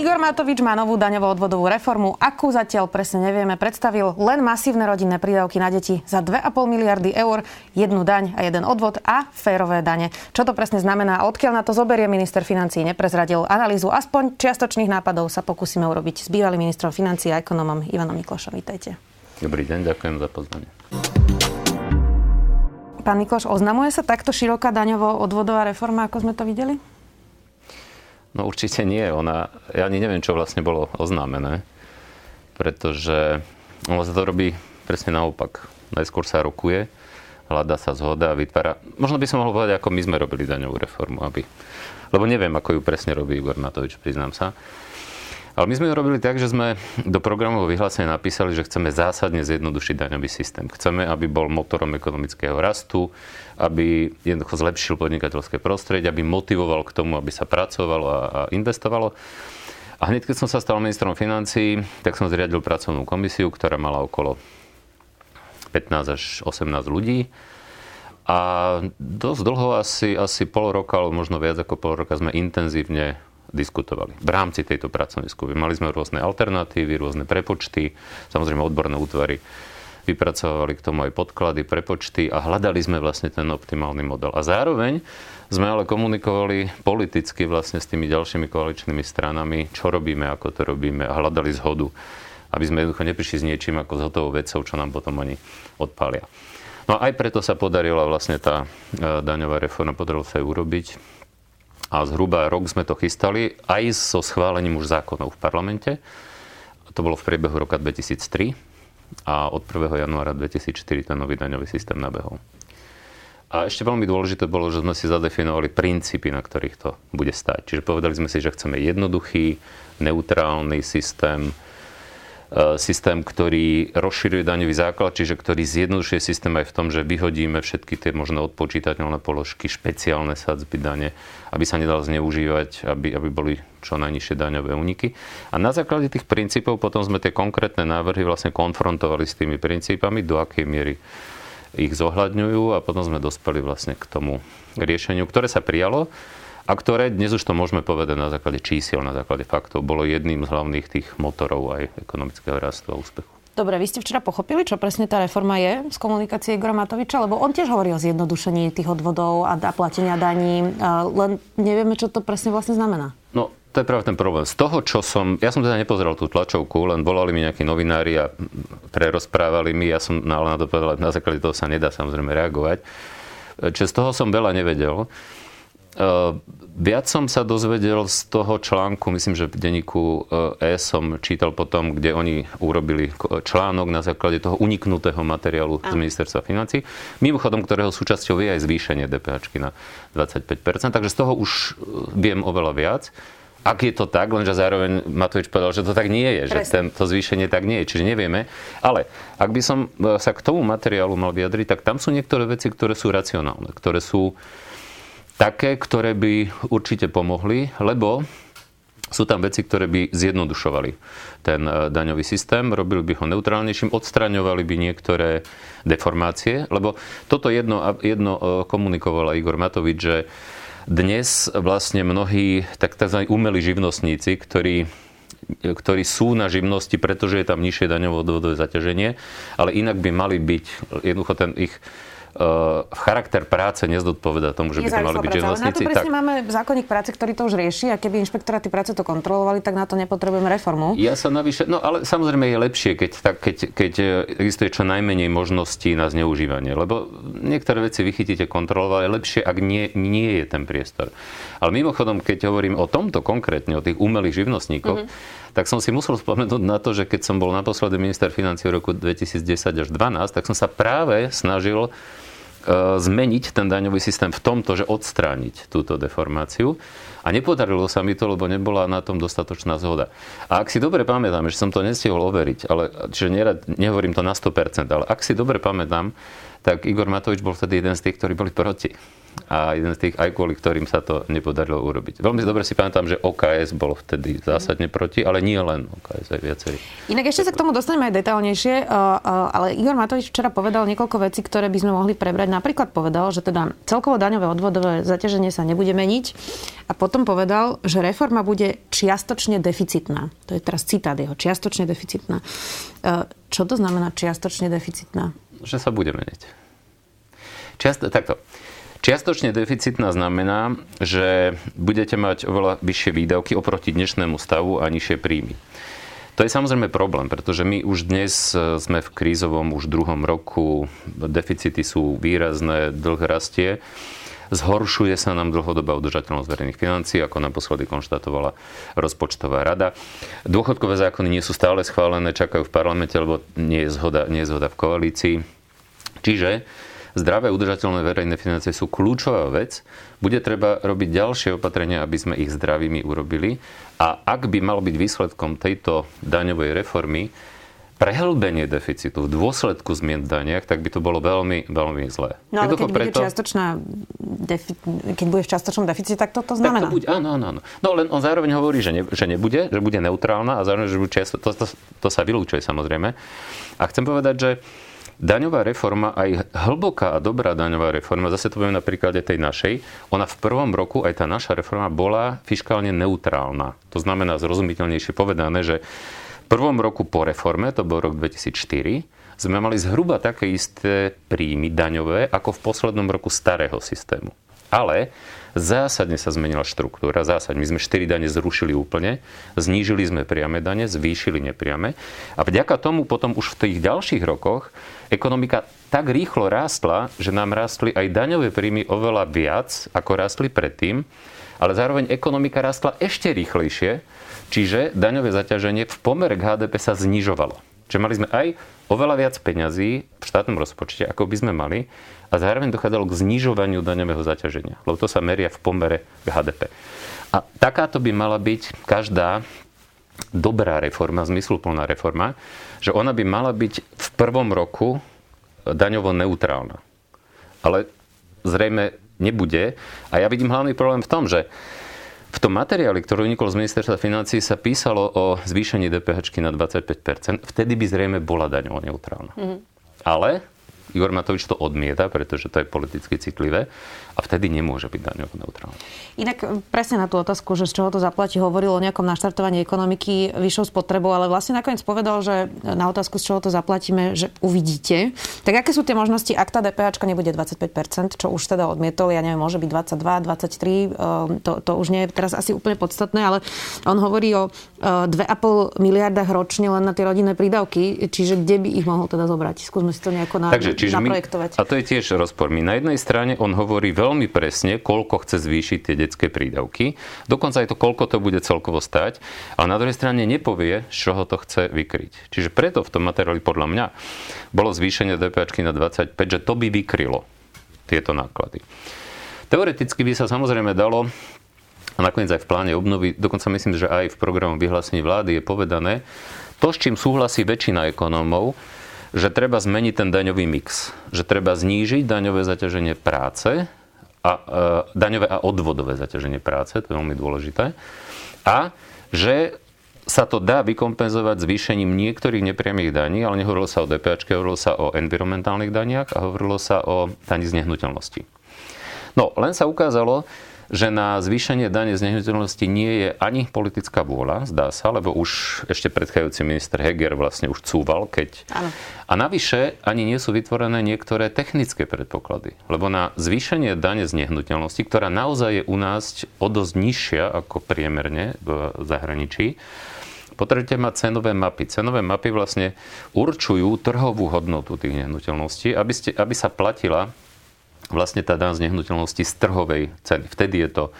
Igor Matovič má novú daňovú odvodovú reformu. Akú zatiaľ presne nevieme. Predstavil len masívne rodinné prídavky na deti za 2,5 miliardy eur, jednu daň a jeden odvod a férové dane. Čo to presne znamená a odkiaľ na to zoberie minister financí neprezradil analýzu. Aspoň čiastočných nápadov sa pokúsime urobiť s bývalým ministrom financí a ekonomom Ivanom Miklošom. Vítajte. Dobrý deň, ďakujem za pozvanie. Pán Mikloš, oznamuje sa takto široká daňovo-odvodová reforma, ako sme to videli? No určite nie. Ona, ja ani neviem, čo vlastne bolo oznámené, pretože ono sa to robí presne naopak. Najskôr sa rokuje, hľadá sa zhoda a vytvára... Možno by som mohol povedať, ako my sme robili daňovú reformu, aby... Lebo neviem, ako ju presne robí Igor Matovič, priznám sa. Ale my sme to robili tak, že sme do programového vyhlásenia napísali, že chceme zásadne zjednodušiť daňový systém. Chceme, aby bol motorom ekonomického rastu, aby jednoducho zlepšil podnikateľské prostredie, aby motivoval k tomu, aby sa pracovalo a investovalo. A hneď, keď som sa stal ministrom financí, tak som zriadil pracovnú komisiu, ktorá mala okolo 15 až 18 ľudí. A dosť dlho, asi, asi pol roka, alebo možno viac ako pol roka, sme intenzívne diskutovali v rámci tejto pracovnej skupiny. Mali sme rôzne alternatívy, rôzne prepočty, samozrejme odborné útvary vypracovali k tomu aj podklady, prepočty a hľadali sme vlastne ten optimálny model. A zároveň sme ale komunikovali politicky vlastne s tými ďalšími koaličnými stranami, čo robíme, ako to robíme a hľadali zhodu, aby sme jednoducho neprišli s niečím ako s hotovou vecou, čo nám potom oni odpália. No a aj preto sa podarila vlastne tá e, daňová reforma, podarilo sa ju urobiť a zhruba rok sme to chystali aj so schválením už zákonov v parlamente. To bolo v priebehu roka 2003 a od 1. januára 2004 ten nový daňový systém nabehol. A ešte veľmi dôležité bolo, že sme si zadefinovali princípy, na ktorých to bude stať. Čiže povedali sme si, že chceme jednoduchý, neutrálny systém, systém, ktorý rozširuje daňový základ, čiže ktorý zjednodušuje systém aj v tom, že vyhodíme všetky tie možné odpočítateľné položky, špeciálne sadzby dane, aby sa nedal zneužívať, aby, aby boli čo najnižšie daňové úniky. A na základe tých princípov potom sme tie konkrétne návrhy vlastne konfrontovali s tými princípami, do akej miery ich zohľadňujú a potom sme dospeli vlastne k tomu riešeniu, ktoré sa prijalo a ktoré, dnes už to môžeme povedať na základe čísiel, na základe faktov, bolo jedným z hlavných tých motorov aj ekonomického rastu a úspechu. Dobre, vy ste včera pochopili, čo presne tá reforma je z komunikácie Igora Matoviča, lebo on tiež hovorí o zjednodušení tých odvodov a platenia daní, len nevieme, čo to presne vlastne znamená. No, to je práve ten problém. Z toho, čo som... Ja som teda nepozeral tú tlačovku, len volali mi nejakí novinári a prerozprávali mi. Ja som ale na to povedal, na základe toho sa nedá samozrejme reagovať. Čiže z toho som veľa nevedel. Uh, viac som sa dozvedel z toho článku, myslím, že v denníku E som čítal potom, kde oni urobili článok na základe toho uniknutého materiálu z ministerstva financí, mimochodom, ktorého súčasťou je aj zvýšenie DPH na 25%, takže z toho už e, viem oveľa viac. Ak je to tak, lenže zároveň Matovič povedal, že to tak nie je, Presne. že ten, to zvýšenie tak nie je, čiže nevieme. Ale ak by som sa k tomu materiálu mal vyjadriť, tak tam sú niektoré veci, ktoré sú racionálne, ktoré sú také, ktoré by určite pomohli, lebo sú tam veci, ktoré by zjednodušovali ten e, daňový systém, robili by ho neutrálnejším, odstraňovali by niektoré deformácie, lebo toto jedno, jedno e, komunikoval Igor Matovič, že dnes vlastne mnohí tak tzv. umelí živnostníci, ktorí ktorí sú na živnosti, pretože je tam nižšie daňovo odvodové zaťaženie, ale inak by mali byť, jednoducho ten ich charakter práce nezdodpoveda tomu, že by to mali byť živnostníci. Na to presne tak. máme zákonník práce, ktorý to už rieši a keby inšpektoráty práce to kontrolovali, tak na to nepotrebujeme reformu. Ja sa navyše, no ale samozrejme je lepšie, keď, tak, keď, keď e, existuje čo najmenej možností na zneužívanie, lebo niektoré veci vychytíte kontrolovať, je lepšie, ak nie, nie je ten priestor. Ale mimochodom, keď hovorím o tomto konkrétne, o tých umelých živnostníkoch, mm-hmm tak som si musel spomenúť na to, že keď som bol naposledy minister financí v roku 2010 až 2012, tak som sa práve snažil E, zmeniť ten daňový systém v tomto, že odstrániť túto deformáciu. A nepodarilo sa mi to, lebo nebola na tom dostatočná zhoda. A ak si dobre pamätám, že som to nestihol overiť, ale čiže nerad, nehovorím to na 100%, ale ak si dobre pamätám, tak Igor Matovič bol vtedy jeden z tých, ktorí boli proti. A jeden z tých, aj kvôli ktorým sa to nepodarilo urobiť. Veľmi dobre si pamätám, že OKS bolo vtedy zásadne proti, ale nie len OKS, aj viacerí. Inak ešte sa k tomu dostaneme aj detaľnejšie, ale Igor Matovič včera povedal niekoľko vecí, ktoré by sme mohli prebrať. Napríklad povedal, že teda celkovo daňové odvodové zaťaženie sa nebude meniť a potom povedal, že reforma bude čiastočne deficitná. To je teraz citát jeho, čiastočne deficitná. Čo to znamená čiastočne deficitná? Že sa bude meniť. Čiast, takto. Čiastočne deficitná znamená, že budete mať oveľa vyššie výdavky oproti dnešnému stavu a nižšie príjmy. To je samozrejme problém, pretože my už dnes e, sme v krízovom už druhom roku, deficity sú výrazné, dlh rastie, zhoršuje sa nám dlhodobá udržateľnosť verejných financií, ako naposledy konštatovala rozpočtová rada. Dôchodkové zákony nie sú stále schválené, čakajú v parlamente, lebo nie je zhoda, nie je zhoda v koalícii. Čiže zdravé udržateľné verejné financie sú kľúčová vec. Bude treba robiť ďalšie opatrenia, aby sme ich zdravými urobili. A ak by mal byť výsledkom tejto daňovej reformy prehlbenie deficitu v dôsledku zmien v daniach, tak by to bolo veľmi, veľmi zlé. No ale keď, preto... bude čiastočná defi... keď bude v čiastočnom deficite, tak to, to znamená. Tak to bude, áno, áno, áno. No len on zároveň hovorí, že, ne, že nebude, že bude neutrálna a zároveň, že bude čiasto... to, to, to sa vylúčuje samozrejme. A chcem povedať, že daňová reforma, aj hlboká a dobrá daňová reforma, zase to poviem na príklade tej našej, ona v prvom roku, aj tá naša reforma, bola fiskálne neutrálna. To znamená zrozumiteľnejšie povedané, že v prvom roku po reforme, to bol rok 2004, sme mali zhruba také isté príjmy daňové ako v poslednom roku starého systému. Ale zásadne sa zmenila štruktúra, zásadne. My sme 4 dane zrušili úplne, znížili sme priame dane, zvýšili nepriame a vďaka tomu potom už v tých ďalších rokoch ekonomika tak rýchlo rástla, že nám rástli aj daňové príjmy oveľa viac, ako rástli predtým, ale zároveň ekonomika rástla ešte rýchlejšie, čiže daňové zaťaženie v pomere k HDP sa znižovalo. Čiže mali sme aj oveľa viac peňazí v štátnom rozpočte, ako by sme mali, a zároveň dochádzalo k znižovaniu daňového zaťaženia, lebo to sa meria v pomere k HDP. A takáto by mala byť každá dobrá reforma, zmysluplná reforma, že ona by mala byť v prvom roku daňovo neutrálna. Ale zrejme nebude. A ja vidím hlavný problém v tom, že v tom materiáli, ktorý unikol z ministerstva financí, sa písalo o zvýšení DPH na 25%. Vtedy by zrejme bola daňovo neutrálna. Mm-hmm. Ale Igor Matovič to odmieta, pretože to je politicky citlivé a vtedy nemôže byť daňovo neutrálne. Inak e, presne na tú otázku, že z čoho to zaplatí, hovoril o nejakom naštartovaní ekonomiky vyššou spotrebou, ale vlastne nakoniec povedal, že na otázku, z čoho to zaplatíme, že uvidíte. Tak aké sú tie možnosti, ak tá DPH nebude 25%, čo už teda odmietol, ja neviem, môže byť 22, 23, e, to, to už nie je teraz asi úplne podstatné, ale on hovorí o 2,5 e, miliardách ročne len na tie rodinné prídavky, čiže kde by ich mohol teda zobrať? Skúsme si to nejako na, Takže, čiže naprojektovať. My, a to je tiež rozpor. My na jednej strane on hovorí veľmi presne, koľko chce zvýšiť tie detské prídavky. Dokonca aj to, koľko to bude celkovo stať. Ale na druhej strane nepovie, z čoho to chce vykryť. Čiže preto v tom materiáli podľa mňa bolo zvýšenie DPH na 25, že to by vykrylo tieto náklady. Teoreticky by sa samozrejme dalo a nakoniec aj v pláne obnovy, dokonca myslím, že aj v programu vyhlásení vlády je povedané, to, s čím súhlasí väčšina ekonómov, že treba zmeniť ten daňový mix. Že treba znížiť daňové zaťaženie práce, a, e, daňové a odvodové zaťaženie práce, to je veľmi dôležité. A že sa to dá vykompenzovať zvýšením niektorých nepriamých daní, ale nehovorilo sa o DPH, hovorilo sa o environmentálnych daniach a hovorilo sa o daní z nehnuteľnosti. No, len sa ukázalo, že na zvýšenie dane z nehnuteľnosti nie je ani politická vôľa, zdá sa, lebo už ešte predchádzajúci minister Heger vlastne už cúval, keď... Áno. A navyše ani nie sú vytvorené niektoré technické predpoklady, lebo na zvýšenie dane z nehnuteľnosti, ktorá naozaj je u nás o dosť nižšia ako priemerne v zahraničí, potrebujete mať cenové mapy. Cenové mapy vlastne určujú trhovú hodnotu tých nehnuteľností, aby, ste, aby sa platila vlastne tá daň z nehnuteľnosti z trhovej ceny. Vtedy je to e,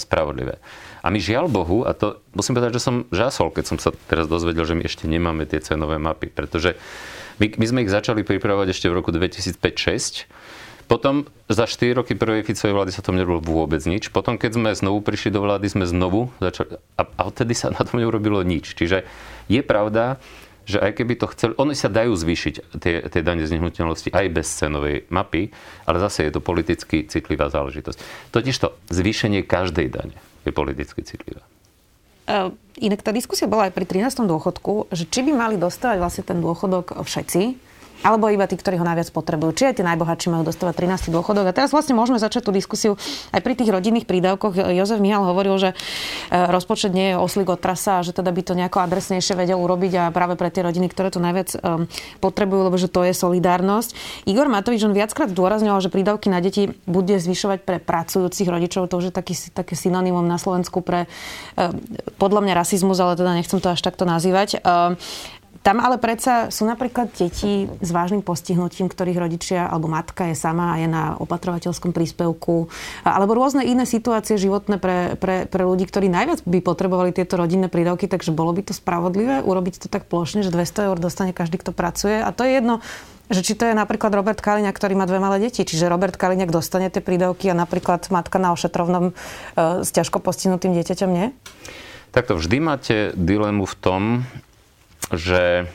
spravodlivé. A my žiaľ Bohu, a to musím povedať, že som žasol, keď som sa teraz dozvedel, že my ešte nemáme tie cenové mapy, pretože my, my sme ich začali pripravovať ešte v roku 2005-2006. Potom za 4 roky prvej Ficovej vlády sa tom nerobilo vôbec nič. Potom, keď sme znovu prišli do vlády, sme znovu začali... A, a odtedy sa na tom neurobilo nič. Čiže je pravda, že aj keby to chceli, oni sa dajú zvýšiť tie, tie dane z nehnuteľnosti aj bez cenovej mapy, ale zase je to politicky citlivá záležitosť. Totižto zvýšenie každej dane je politicky citlivá. Uh, inak tá diskusia bola aj pri 13. dôchodku, že či by mali dostávať vlastne ten dôchodok všetci, alebo iba tí, ktorí ho najviac potrebujú. Či aj tí najbohatší majú dostávať 13. dôchodok. A teraz vlastne môžeme začať tú diskusiu aj pri tých rodinných prídavkoch. Jozef Mihal hovoril, že e, rozpočet nie je oslík od trasa, že teda by to nejako adresnejšie vedel urobiť a práve pre tie rodiny, ktoré to najviac um, potrebujú, lebo že to je solidárnosť. Igor Matovič, on viackrát zdôrazňoval, že prídavky na deti bude zvyšovať pre pracujúcich rodičov. To už je taký, také synonymum na Slovensku pre um, podľa mňa rasizmus, ale teda nechcem to až takto nazývať. Tam ale predsa sú napríklad deti s vážnym postihnutím, ktorých rodičia alebo matka je sama a je na opatrovateľskom príspevku, alebo rôzne iné situácie životné pre, pre, pre ľudí, ktorí najviac by potrebovali tieto rodinné prídavky, takže bolo by to spravodlivé urobiť to tak plošne, že 200 eur dostane každý, kto pracuje. A to je jedno, že či to je napríklad Robert Kaliňák, ktorý má dve malé deti. Čiže Robert Kaliňák dostane tie prídavky a napríklad matka na ošetrovnom e, s ťažko postihnutým dieťaťom nie? Takto vždy máte dilemu v tom, že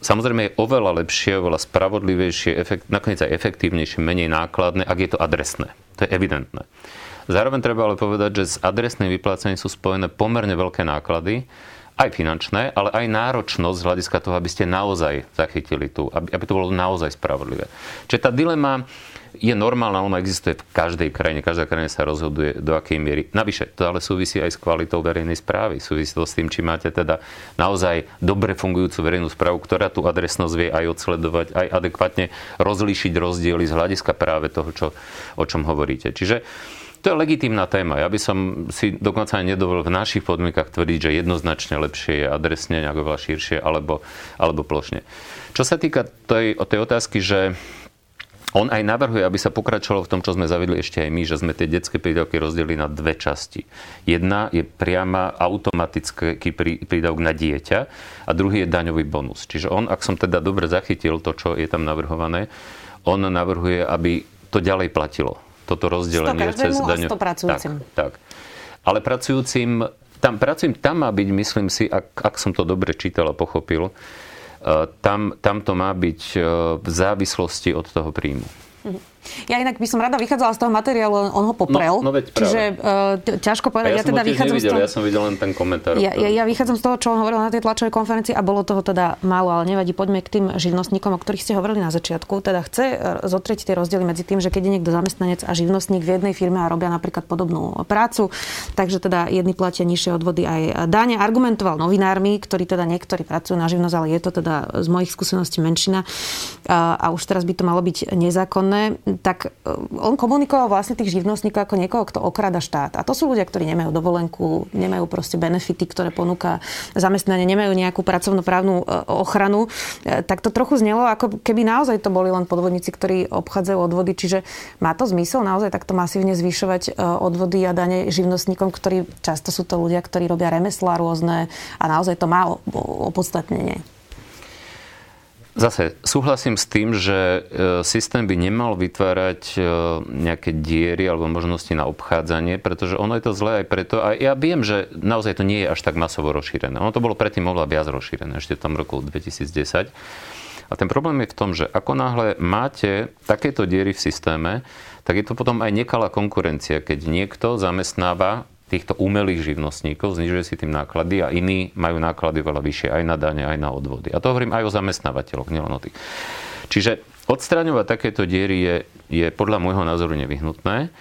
Samozrejme je oveľa lepšie, oveľa spravodlivejšie, efekt, nakoniec aj efektívnejšie, menej nákladné, ak je to adresné. To je evidentné. Zároveň treba ale povedať, že s adresným vyplácaním sú spojené pomerne veľké náklady, aj finančné, ale aj náročnosť z hľadiska toho, aby ste naozaj zachytili tu, aby, aby to bolo naozaj spravodlivé. Čiže tá dilema je normálna, ona existuje v každej krajine, každá krajina sa rozhoduje do akej miery. Navyše, to ale súvisí aj s kvalitou verejnej správy, súvisí to s tým, či máte teda naozaj dobre fungujúcu verejnú správu, ktorá tú adresnosť vie aj odsledovať, aj adekvátne rozlíšiť rozdiely z hľadiska práve toho, čo, o čom hovoríte. Čiže to je legitímna téma. Ja by som si dokonca aj nedovolil v našich podmienkach tvrdiť, že jednoznačne lepšie je adresne, nejako veľa širšie alebo, alebo plošne. Čo sa týka tej, tej otázky, že on aj navrhuje, aby sa pokračovalo v tom, čo sme zavedli ešte aj my, že sme tie detské prídavky rozdelili na dve časti. Jedna je priama automatický prídavok na dieťa a druhý je daňový bonus. Čiže on, ak som teda dobre zachytil to, čo je tam navrhované, on navrhuje, aby to ďalej platilo. Toto rozdelenie cez pracujúcim. Tak, tak. Ale pracujúcim, tam, pracujem, tam má byť, myslím si, ak, ak som to dobre čítal a pochopil, tam, tam to má byť e, v závislosti od toho príjmu. Mm-hmm. Ja inak by som rada vychádzala z toho materiálu, on ho poprel. No, no veď čiže uh, ťažko povedať. ja, ja teda vychádzam nevidel, z toho... ja som videl len ten komentár. Ja, ja, ja vychádzam z toho, čo on hovoril na tej tlačovej konferencii a bolo toho teda málo, ale nevadí. Poďme k tým živnostníkom, o ktorých ste hovorili na začiatku. Teda chce e, zotrieť tie rozdiely medzi tým, že keď je niekto zamestnanec a živnostník v jednej firme a robia napríklad podobnú prácu, takže teda jedni platia nižšie odvody aj dáne. Argumentoval novinármi, ktorí teda niektorí pracujú na živnosť, ale je to teda z mojich skúseností menšina a, a už teraz by to malo byť nezákonné. Tak on komunikoval vlastne tých živnostníkov ako niekoho, kto okrada štát. A to sú ľudia, ktorí nemajú dovolenku, nemajú proste benefity, ktoré ponúka zamestnanie, nemajú nejakú pracovnoprávnu e, ochranu. E, tak to trochu znelo, ako keby naozaj to boli len podvodníci, ktorí obchádzajú odvody. Čiže má to zmysel naozaj takto masívne zvyšovať e, odvody a dane živnostníkom, ktorí často sú to ľudia, ktorí robia remeslá rôzne a naozaj to má opodstatnenie. Zase súhlasím s tým, že e, systém by nemal vytvárať e, nejaké diery alebo možnosti na obchádzanie, pretože ono je to zlé aj preto. A ja viem, že naozaj to nie je až tak masovo rozšírené. Ono to bolo predtým oveľa viac rozšírené, ešte v roku 2010. A ten problém je v tom, že ako náhle máte takéto diery v systéme, tak je to potom aj nekalá konkurencia, keď niekto zamestnáva týchto umelých živnostníkov, znižuje si tým náklady a iní majú náklady veľa vyššie aj na dane, aj na odvody. A to hovorím aj o zamestnávateľoch, nielen o tých. Čiže odstraňovať takéto diery je, je podľa môjho názoru nevyhnutné.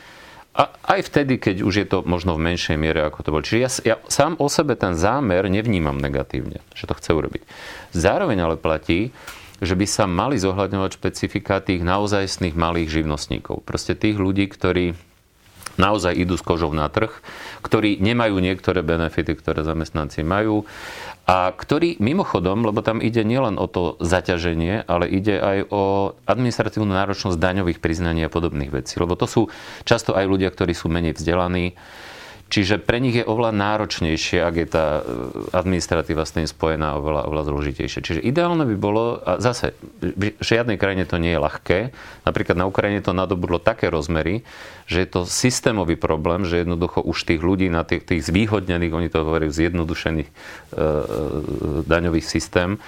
A aj vtedy, keď už je to možno v menšej miere, ako to bolo. Čiže ja, ja sám o sebe ten zámer nevnímam negatívne, že to chce urobiť. Zároveň ale platí, že by sa mali zohľadňovať špecifika tých naozajstných malých živnostníkov. Proste tých ľudí, ktorí naozaj idú s kožou na trh, ktorí nemajú niektoré benefity, ktoré zamestnanci majú a ktorí mimochodom, lebo tam ide nielen o to zaťaženie, ale ide aj o administratívnu náročnosť daňových priznaní a podobných vecí. Lebo to sú často aj ľudia, ktorí sú menej vzdelaní, Čiže pre nich je oveľa náročnejšie, ak je tá e, administratíva s tým spojená oveľa, oveľa zložitejšie. Čiže ideálne by bolo, a zase, v žiadnej krajine to nie je ľahké, napríklad na Ukrajine to nadobudlo také rozmery, že je to systémový problém, že jednoducho už tých ľudí na tých, tých zvýhodnených, oni to hovorí, zjednodušený e, e, daňový systém,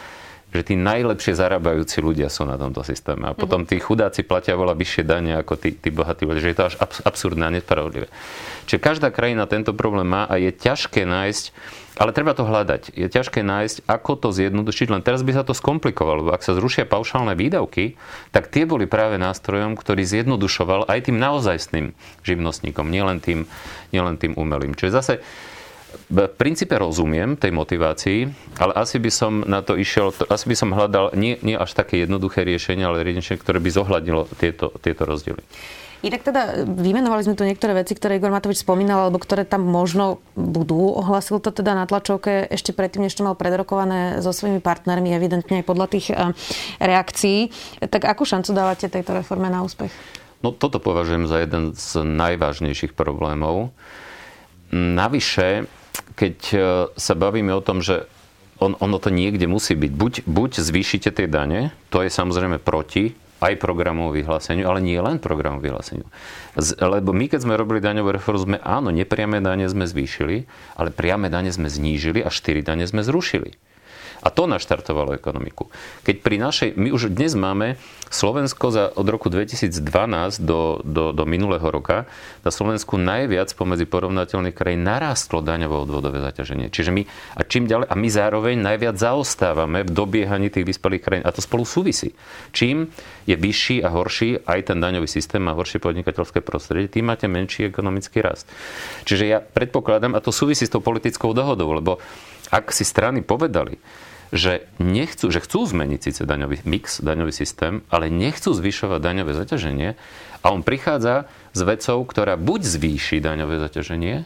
že tí najlepšie zarábajúci ľudia sú na tomto systéme. A potom tí chudáci platia veľa vyššie dane ako tí, tí bohatí ľudia. Že je to až absurdné a nespravodlivé. Čiže každá krajina tento problém má a je ťažké nájsť, ale treba to hľadať. Je ťažké nájsť, ako to zjednodušiť, len teraz by sa to skomplikovalo, lebo ak sa zrušia paušálne výdavky, tak tie boli práve nástrojom, ktorý zjednodušoval aj tým naozajstným živnostníkom, nielen tým, nielen tým umelým. Čiže zase v princípe rozumiem tej motivácii, ale asi by som na to išiel, asi by som hľadal nie, nie až také jednoduché riešenie, ale riešenie, ktoré by zohľadnilo tieto, tieto rozdiely. Inak teda vymenovali sme tu niektoré veci, ktoré Igor Matovič spomínal, alebo ktoré tam možno budú. Ohlasil to teda na tlačovke ešte predtým, než to mal predrokované so svojimi partnermi, evidentne aj podľa tých eh, reakcií. Tak akú šancu dávate tejto reforme na úspech? No toto považujem za jeden z najvážnejších problémov. Navyše, keď e, sa bavíme o tom, že on, ono to niekde musí byť. Buď, buď zvýšite tie dane, to je samozrejme proti aj programovom vyhláseniu, ale nie len programovom vyhláseniu. Z, lebo my, keď sme robili daňovú reformu, sme áno, nepriame dane sme zvýšili, ale priame dane sme znížili a štyri dane sme zrušili. A to naštartovalo ekonomiku. Keď pri našej, my už dnes máme Slovensko za, od roku 2012 do, do, do minulého roka na Slovensku najviac pomedzi porovnateľných krajín narástlo daňové odvodové zaťaženie. Čiže my, a čím ďalej, a my zároveň najviac zaostávame v dobiehaní tých vyspelých krajín. A to spolu súvisí. Čím je vyšší a horší aj ten daňový systém a horšie podnikateľské prostredie, tým máte menší ekonomický rast. Čiže ja predpokladám, a to súvisí s tou politickou dohodou, lebo ak si strany povedali, že, nechcú, že chcú zmeniť síce daňový mix, daňový systém, ale nechcú zvyšovať daňové zaťaženie a on prichádza s vecou, ktorá buď zvýši daňové zaťaženie,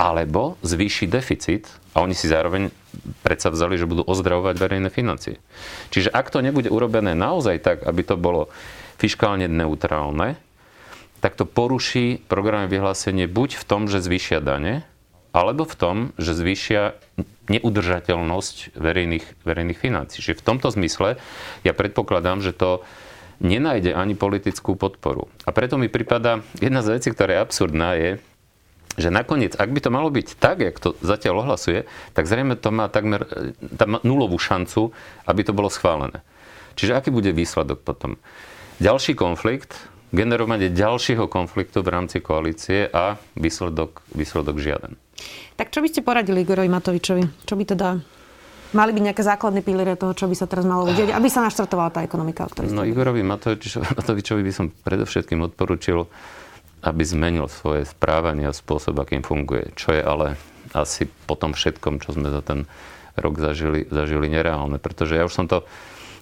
alebo zvýši deficit a oni si zároveň predsa vzali, že budú ozdravovať verejné financie. Čiže ak to nebude urobené naozaj tak, aby to bolo fiskálne neutrálne, tak to poruší programové vyhlásenie buď v tom, že zvýšia dane, alebo v tom, že zvýšia neudržateľnosť verejných, verejných financí. Čiže v tomto zmysle ja predpokladám, že to nenájde ani politickú podporu. A preto mi prípada jedna z vecí, ktorá je absurdná, je, že nakoniec, ak by to malo byť tak, jak to zatiaľ ohlasuje, tak zrejme to má takmer tam nulovú šancu, aby to bolo schválené. Čiže aký bude výsledok potom? Ďalší konflikt, generovanie ďalšieho konfliktu v rámci koalície a výsledok, výsledok žiaden. Tak čo by ste poradili Igorovi Matovičovi? Čo by teda mali byť nejaké základné piliere toho, čo by sa teraz malo udiať, aby sa naštartovala tá ekonomika, o ktorej No Igorovi Matovičovi, Matovičovi by som predovšetkým odporučil, aby zmenil svoje správanie a spôsob, akým funguje. Čo je ale asi po tom všetkom, čo sme za ten rok zažili, zažili nereálne. Pretože ja už som to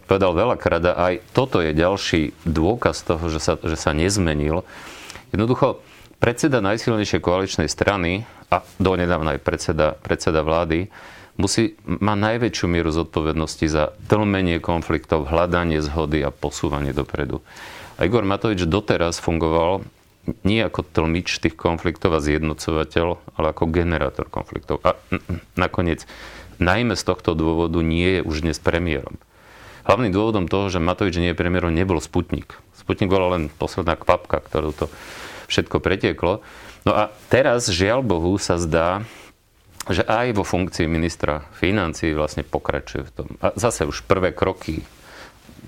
povedal veľakrát a aj toto je ďalší dôkaz toho, že sa, že sa nezmenil. Jednoducho, predseda najsilnejšej koaličnej strany a donedávna aj predseda, predseda vlády musí, má najväčšiu mieru zodpovednosti za tlmenie konfliktov, hľadanie zhody a posúvanie dopredu. A Igor Matovič doteraz fungoval nie ako tlmič tých konfliktov a zjednocovateľ, ale ako generátor konfliktov. A nakoniec, najmä z tohto dôvodu nie je už dnes premiérom. Hlavným dôvodom toho, že Matovič nie je premiérom, nebol Sputnik. Sputnik bola len posledná kvapka, ktorú to všetko pretieklo. No a teraz, žiaľ Bohu, sa zdá, že aj vo funkcii ministra financí vlastne pokračuje v tom. A zase už prvé kroky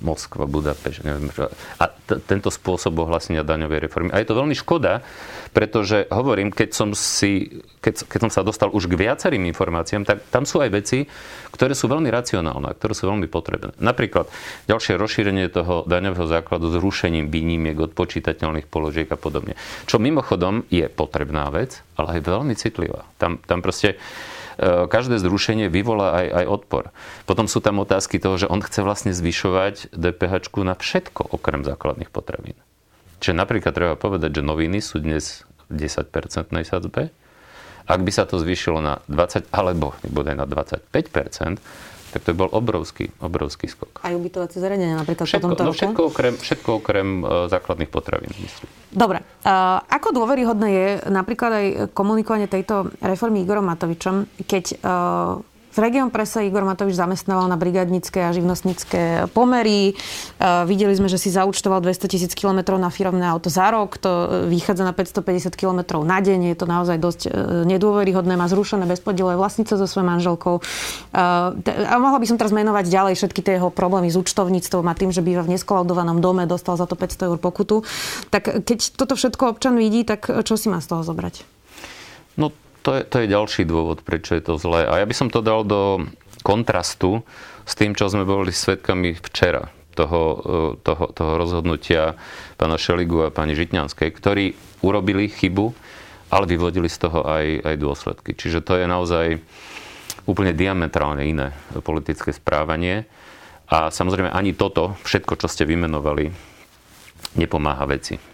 Moskva, Budapešť, neviem. A t- tento spôsob ohlasenia daňovej reformy. A je to veľmi škoda, pretože hovorím, keď som, si, keď, keď som sa dostal už k viacerým informáciám, tak tam sú aj veci, ktoré sú veľmi racionálne, ktoré sú veľmi potrebné. Napríklad ďalšie rozšírenie toho daňového základu s rušením výnimiek od počítateľných položiek a podobne. Čo mimochodom je potrebná vec, ale aj veľmi citlivá. Tam, tam proste každé zrušenie vyvolá aj, aj odpor. Potom sú tam otázky toho, že on chce vlastne zvyšovať DPH na všetko okrem základných potravín. Čiže napríklad treba povedať, že noviny sú dnes v 10-percentnej sadzbe. Ak by sa to zvýšilo na 20 alebo bude na 25 tak to bol obrovský, obrovský skok. Aj ubytovacie zariadenia napríklad všetko, po tomto no, všetko okrem, všetko okrem uh, základných potravín, myslím. Dobre. Uh, ako dôveryhodné je napríklad aj komunikovanie tejto reformy Igorom Matovičom, keď uh, v Region Prese Igor Matovič zamestnával na brigadnické a živnostnícke pomery. E, videli sme, že si zaúčtoval 200 tisíc kilometrov na firmné auto za rok. To e, vychádza na 550 kilometrov na deň. Je to naozaj dosť e, nedôveryhodné. Má zrušené bezpodielové vlastnice so svojou manželkou. A mohla by som teraz menovať ďalej všetky tie jeho problémy s účtovníctvom a tým, že býva v neskolaudovanom dome, dostal za to 500 eur pokutu. Tak keď toto všetko občan vidí, tak čo si má z toho zobrať? No to je, to je ďalší dôvod, prečo je to zlé. A ja by som to dal do kontrastu s tým, čo sme boli svetkami včera toho, e, toho, toho rozhodnutia pána Šeligu a pani Žitňanskej, ktorí urobili chybu, ale vyvodili z toho aj, aj dôsledky. Čiže to je naozaj úplne diametrálne iné politické správanie. A samozrejme ani toto, všetko, čo ste vymenovali, nepomáha veci.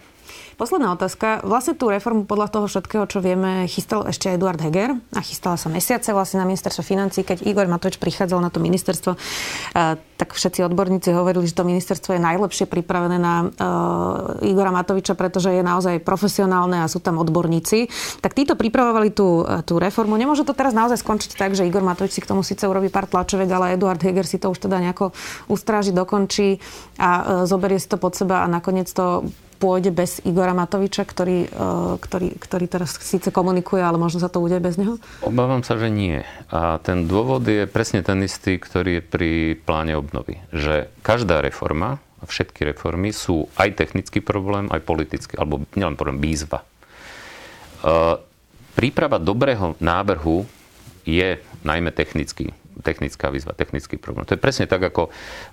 Posledná otázka. Vlastne tú reformu podľa toho všetkého, čo vieme, chystal ešte Eduard Heger a chystala sa mesiace vlastne na ministerstvo financí. Keď Igor Matovič prichádzal na to ministerstvo, eh, tak všetci odborníci hovorili, že to ministerstvo je najlepšie pripravené na uh, Igora Matoviča, pretože je naozaj profesionálne a sú tam odborníci. Tak títo pripravovali tú, eh, tú reformu. Nemôže to teraz naozaj skončiť tak, že Igor Matovič si k tomu síce urobí pár tlačovek, ale Eduard Heger si to už teda nejako ustráži, dokončí a zoberie si to pod seba a nakoniec to pôjde bez Igora Matoviča, ktorý, e, ktorý, ktorý teraz síce komunikuje, ale možno sa to udeje bez neho? Obávam sa, že nie. A ten dôvod je presne ten istý, ktorý je pri pláne obnovy. Že každá reforma, všetky reformy sú aj technický problém, aj politický, alebo nielen problém, výzva. E, príprava dobrého návrhu je najmä technický technická výzva, technický problém. To je presne tak, ako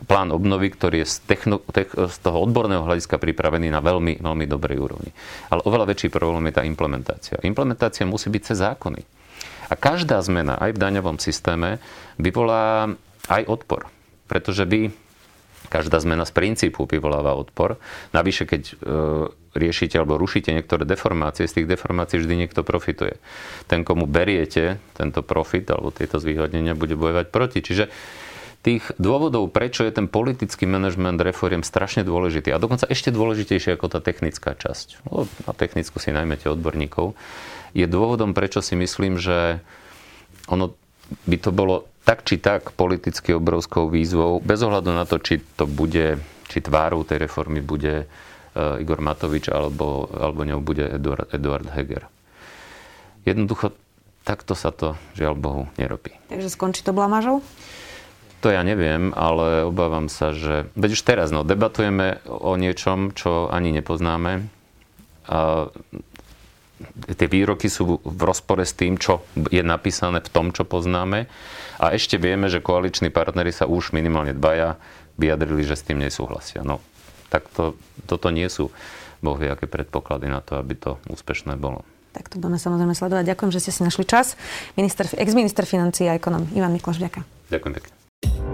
plán obnovy, ktorý je z, techno, tech, z toho odborného hľadiska pripravený na veľmi, veľmi dobrej úrovni. Ale oveľa väčší problém je tá implementácia. Implementácia musí byť cez zákony. A každá zmena aj v daňovom systéme vyvolá aj odpor. Pretože vy každá zmena z princípu vyvoláva odpor. Navyše, keď e, riešite alebo rušíte niektoré deformácie, z tých deformácií vždy niekto profituje. Ten, komu beriete tento profit alebo tieto zvýhodnenia, bude bojovať proti. Čiže tých dôvodov, prečo je ten politický manažment reforiem strašne dôležitý a dokonca ešte dôležitejšie ako tá technická časť. No, na technickú si najmete odborníkov. Je dôvodom, prečo si myslím, že ono by to bolo tak či tak politicky obrovskou výzvou, bez ohľadu na to, či to bude, či tvárou tej reformy bude uh, Igor Matovič alebo, alebo ňou bude Eduard, Eduard Heger. Jednoducho takto sa to, žiaľ Bohu, nerobí. Takže skončí to blamážou? To ja neviem, ale obávam sa, že... Veď už teraz, no, debatujeme o niečom, čo ani nepoznáme. A tie výroky sú v rozpore s tým, čo je napísané v tom, čo poznáme. A ešte vieme, že koaliční partnery sa už minimálne dvaja vyjadrili, že s tým nesúhlasia. No, tak to, toto nie sú boh vie, aké predpoklady na to, aby to úspešné bolo. Tak to budeme samozrejme sledovať. Ďakujem, že ste si našli čas. Minister, ex-minister financí a ekonom Ivan Mikloš, ďakujem. Ďakujem pekne.